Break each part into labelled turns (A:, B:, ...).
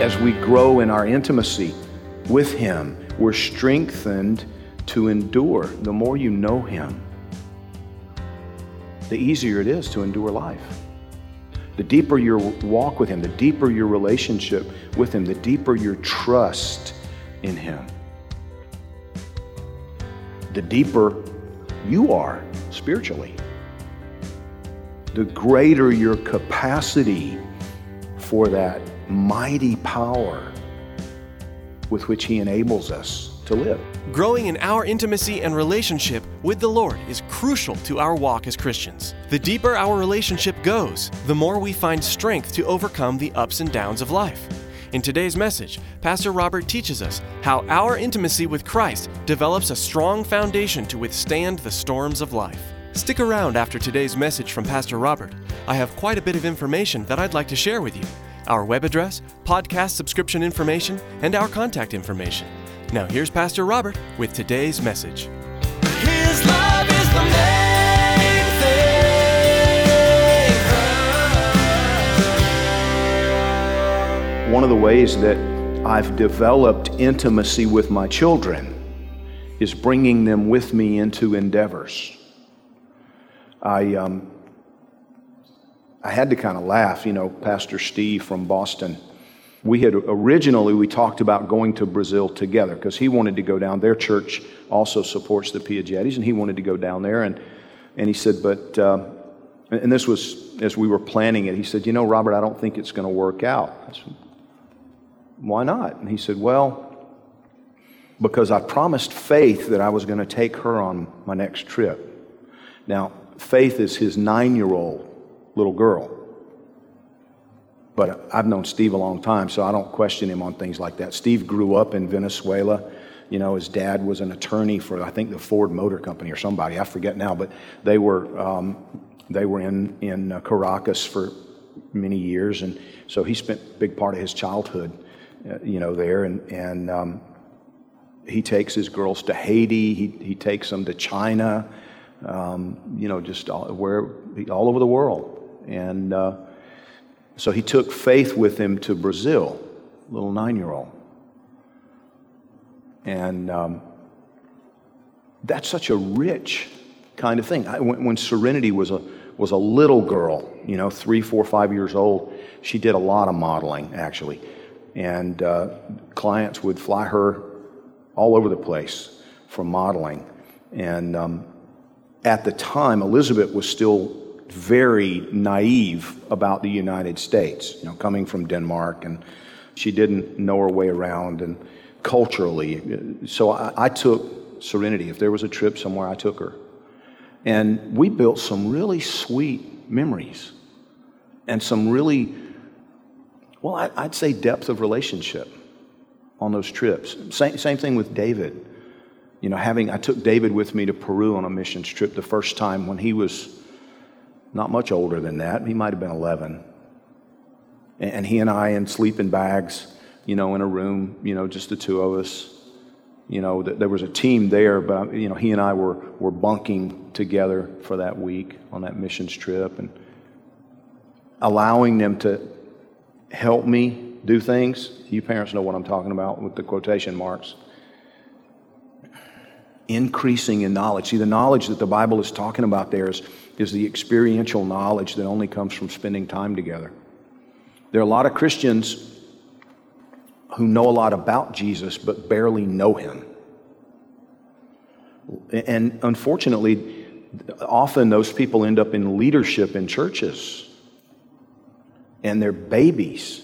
A: As we grow in our intimacy with Him, we're strengthened to endure. The more you know Him, the easier it is to endure life. The deeper your walk with Him, the deeper your relationship with Him, the deeper your trust in Him, the deeper you are spiritually, the greater your capacity for that mighty power with which He enables us to live.
B: Growing in our intimacy and relationship with the Lord is crucial to our walk as Christians. The deeper our relationship goes, the more we find strength to overcome the ups and downs of life. In today's message, Pastor Robert teaches us how our intimacy with Christ develops a strong foundation to withstand the storms of life. Stick around after today's message from Pastor Robert. I have quite a bit of information that I'd like to share with you our web address, podcast subscription information, and our contact information. Now, here's Pastor Robert with today's message.
C: His love is the main.
A: One of the ways that I've developed intimacy with my children is bringing them with me into endeavors. I, um, I had to kind of laugh, you know, Pastor Steve from Boston. We had originally we talked about going to Brazil together because he wanted to go down. Their church also supports the Piagettis, and he wanted to go down there. And and he said, but uh, and this was as we were planning it. He said, you know, Robert, I don't think it's going to work out. Said, Why not? And he said, well, because I promised Faith that I was going to take her on my next trip. Now, Faith is his nine-year-old little girl. But I've known Steve a long time, so I don't question him on things like that. Steve grew up in Venezuela. You know, his dad was an attorney for, I think, the Ford Motor Company or somebody. I forget now, but they were, um, they were in, in uh, Caracas for many years. And so he spent a big part of his childhood, uh, you know, there. And, and um, he takes his girls to Haiti, he, he takes them to China, um, you know, just all, where, all over the world. And, uh, so he took faith with him to Brazil, little nine year old. And um, that's such a rich kind of thing. I, when, when, Serenity was a, was a little girl, you know, three, four, five years old, she did a lot of modeling, actually. And uh, clients would fly her all over the place for modeling. And um, at the time, Elizabeth was still very naive about the United States, you know, coming from Denmark, and she didn't know her way around and culturally. So I, I, took Serenity. If there was a trip somewhere, I took her. And we built some really sweet memories and some really, well, I, I'd say depth of relationship on those trips. Same, same thing with David. You know, having, I took David with me to Peru on a missions trip the first time when he was not much older than that. He might have been 11. And he and I in sleeping bags, you know, in a room, you know, just the two of us. You know, there was a team there, but, you know, he and I were, were bunking together for that week on that missions trip and allowing them to help me do things. You parents know what I'm talking about with the quotation marks increasing in knowledge. See, the knowledge that the Bible is talking about there is, is the experiential knowledge that only comes from spending time together. There are a lot of Christians who know a lot about Jesus but barely know him. And unfortunately, often those people end up in leadership in churches. and they're babies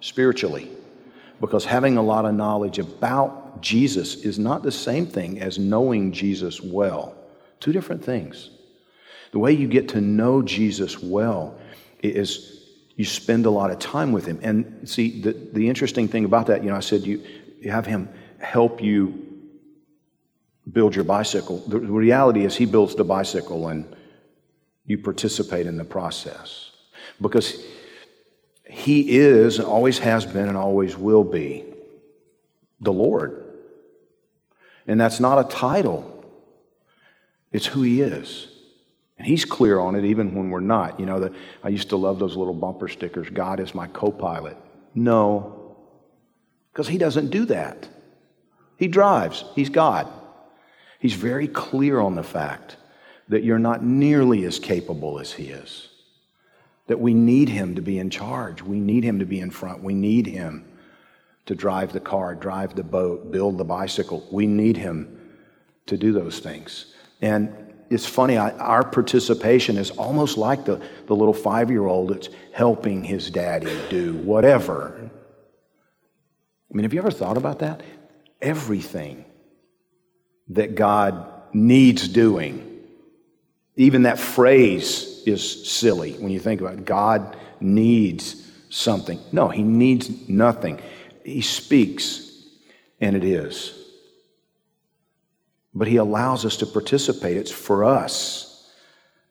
A: spiritually because having a lot of knowledge about Jesus is not the same thing as knowing Jesus well. Two different things. The way you get to know Jesus well is you spend a lot of time with him. And see, the, the interesting thing about that, you know, I said you, you have him help you build your bicycle. The reality is, he builds the bicycle and you participate in the process. Because he is, and always has been, and always will be the Lord. And that's not a title, it's who he is. And he's clear on it even when we're not. You know, the, I used to love those little bumper stickers God is my co pilot. No, because he doesn't do that. He drives, he's God. He's very clear on the fact that you're not nearly as capable as he is. That we need him to be in charge. We need him to be in front. We need him to drive the car, drive the boat, build the bicycle. We need him to do those things. And it's funny, I, our participation is almost like the, the little five year old that's helping his daddy do whatever. I mean, have you ever thought about that? Everything that God needs doing, even that phrase is silly when you think about it. God needs something. No, he needs nothing. He speaks, and it is. But he allows us to participate. It's for us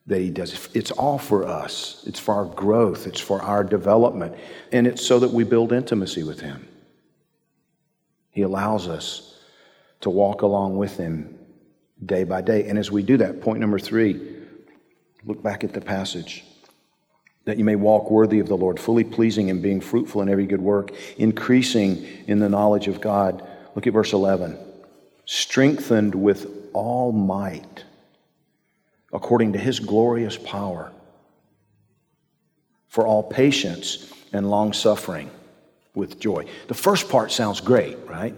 A: that he does. It's all for us. It's for our growth. It's for our development. And it's so that we build intimacy with him. He allows us to walk along with him day by day. And as we do that, point number three, look back at the passage. That you may walk worthy of the Lord, fully pleasing and being fruitful in every good work, increasing in the knowledge of God. Look at verse 11 strengthened with all might according to his glorious power for all patience and long suffering with joy. The first part sounds great, right?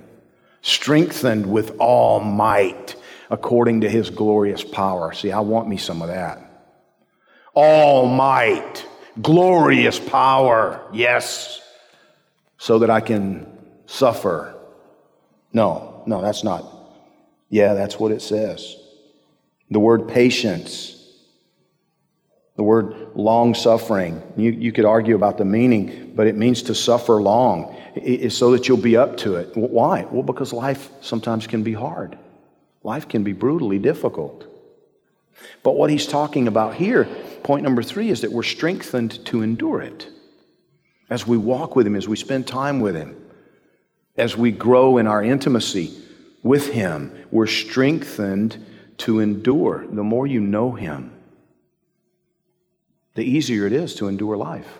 A: Strengthened with all might according to his glorious power. See, I want me some of that. All might, glorious power, yes, so that I can suffer. No, no, that's not yeah, that's what it says. The word patience, the word long suffering. You, you could argue about the meaning, but it means to suffer long. It's so that you'll be up to it. Why? Well, because life sometimes can be hard, life can be brutally difficult. But what he's talking about here, point number three, is that we're strengthened to endure it. As we walk with him, as we spend time with him, as we grow in our intimacy, with Him. We're strengthened to endure. The more you know Him, the easier it is to endure life.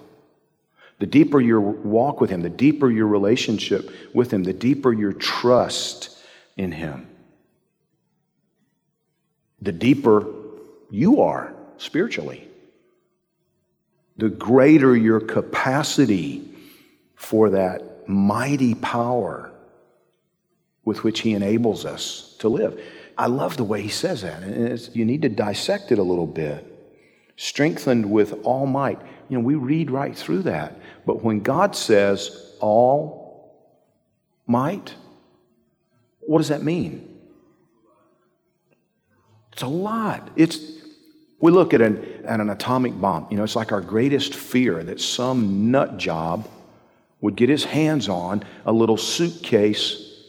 A: The deeper your walk with Him, the deeper your relationship with Him, the deeper your trust in Him, the deeper you are spiritually, the greater your capacity for that mighty power with which He enables us to live. I love the way He says that. And you need to dissect it a little bit. Strengthened with all might. You know, we read right through that. But when God says all might, what does that mean? It's a lot. It's we look at an, at an atomic bomb. You know, it's like our greatest fear that some nut job would get his hands on a little suitcase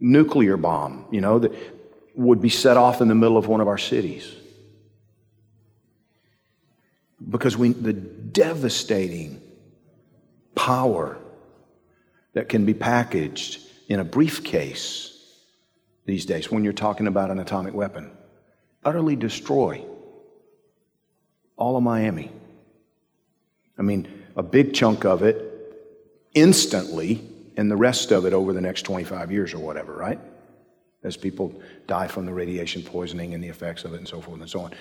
A: nuclear bomb, you know, that would be set off in the middle of one of our cities. Because we, the devastating power that can be packaged in a briefcase these days when you're talking about an atomic weapon utterly destroy all of Miami. I mean, a big chunk of it instantly and the rest of it over the next 25 years or whatever, right? As people die from the radiation poisoning and the effects of it and so forth and so on.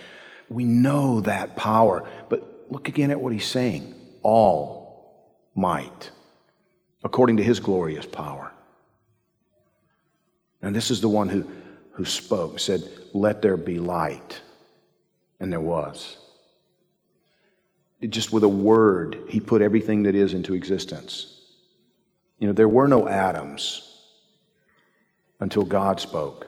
A: We know that power, but look again at what he's saying all might, according to his glorious power. And this is the one who, who spoke, said, Let there be light. And there was. Just with a word, he put everything that is into existence. You know, there were no atoms until God spoke.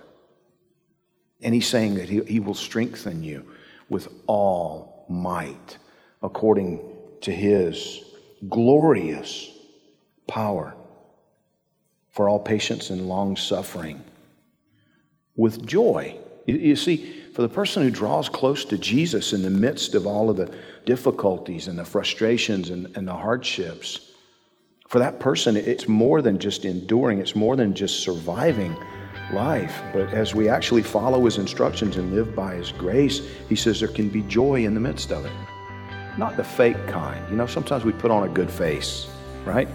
A: And he's saying that he, he will strengthen you with all might according to his glorious power for all patience and long suffering with joy. You, you, see, for the person who draws close to Jesus in the midst of all of the difficulties and the frustrations and, and the hardships, for that person, it's more than just enduring, it's more than just surviving life. But as we actually follow his instructions and live by his grace, he says there can be joy in the midst of it. Not the fake kind. You know, sometimes we put on a good face, right?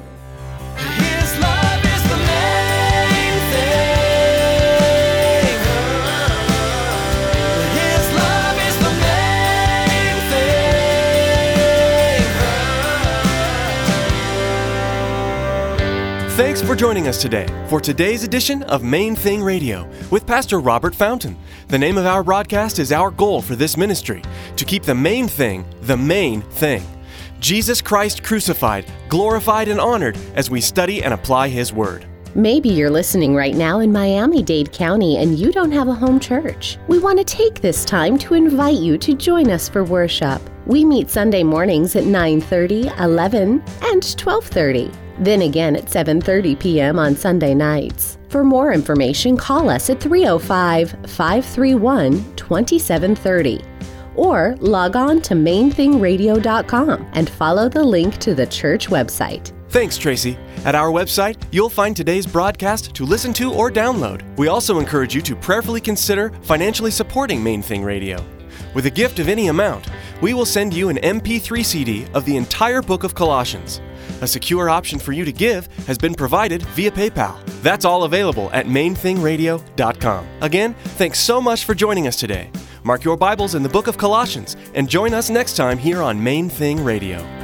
B: Thanks for joining us today for today's edition of Main Thing Radio with Pastor Robert Fountain. The name of our broadcast is our goal for this ministry to keep the main thing the main thing. Jesus Christ crucified, glorified, and honored as we study and apply His Word.
D: Maybe you're listening right now in Miami Dade County and you don't have a home church. We want to take this time to invite you to join us for worship. We meet Sunday mornings at 9:30, 11, and 12:30. Then again at 7:30 p.m. on Sunday nights. For more information, call us at 305-531-2730 or log on to mainthingradio.com and follow the link to the church website.
B: Thanks, Tracy. At our website, you'll find today's broadcast to listen to or download. We also encourage you to prayerfully consider financially supporting Main Thing Radio. With a gift of any amount, we will send you an MP3 CD of the entire book of Colossians. A secure option for you to give has been provided via PayPal. That's all available at mainthingradio.com. Again, thanks so much for joining us today. Mark your Bibles in the book of Colossians and join us next time here on Main Thing Radio.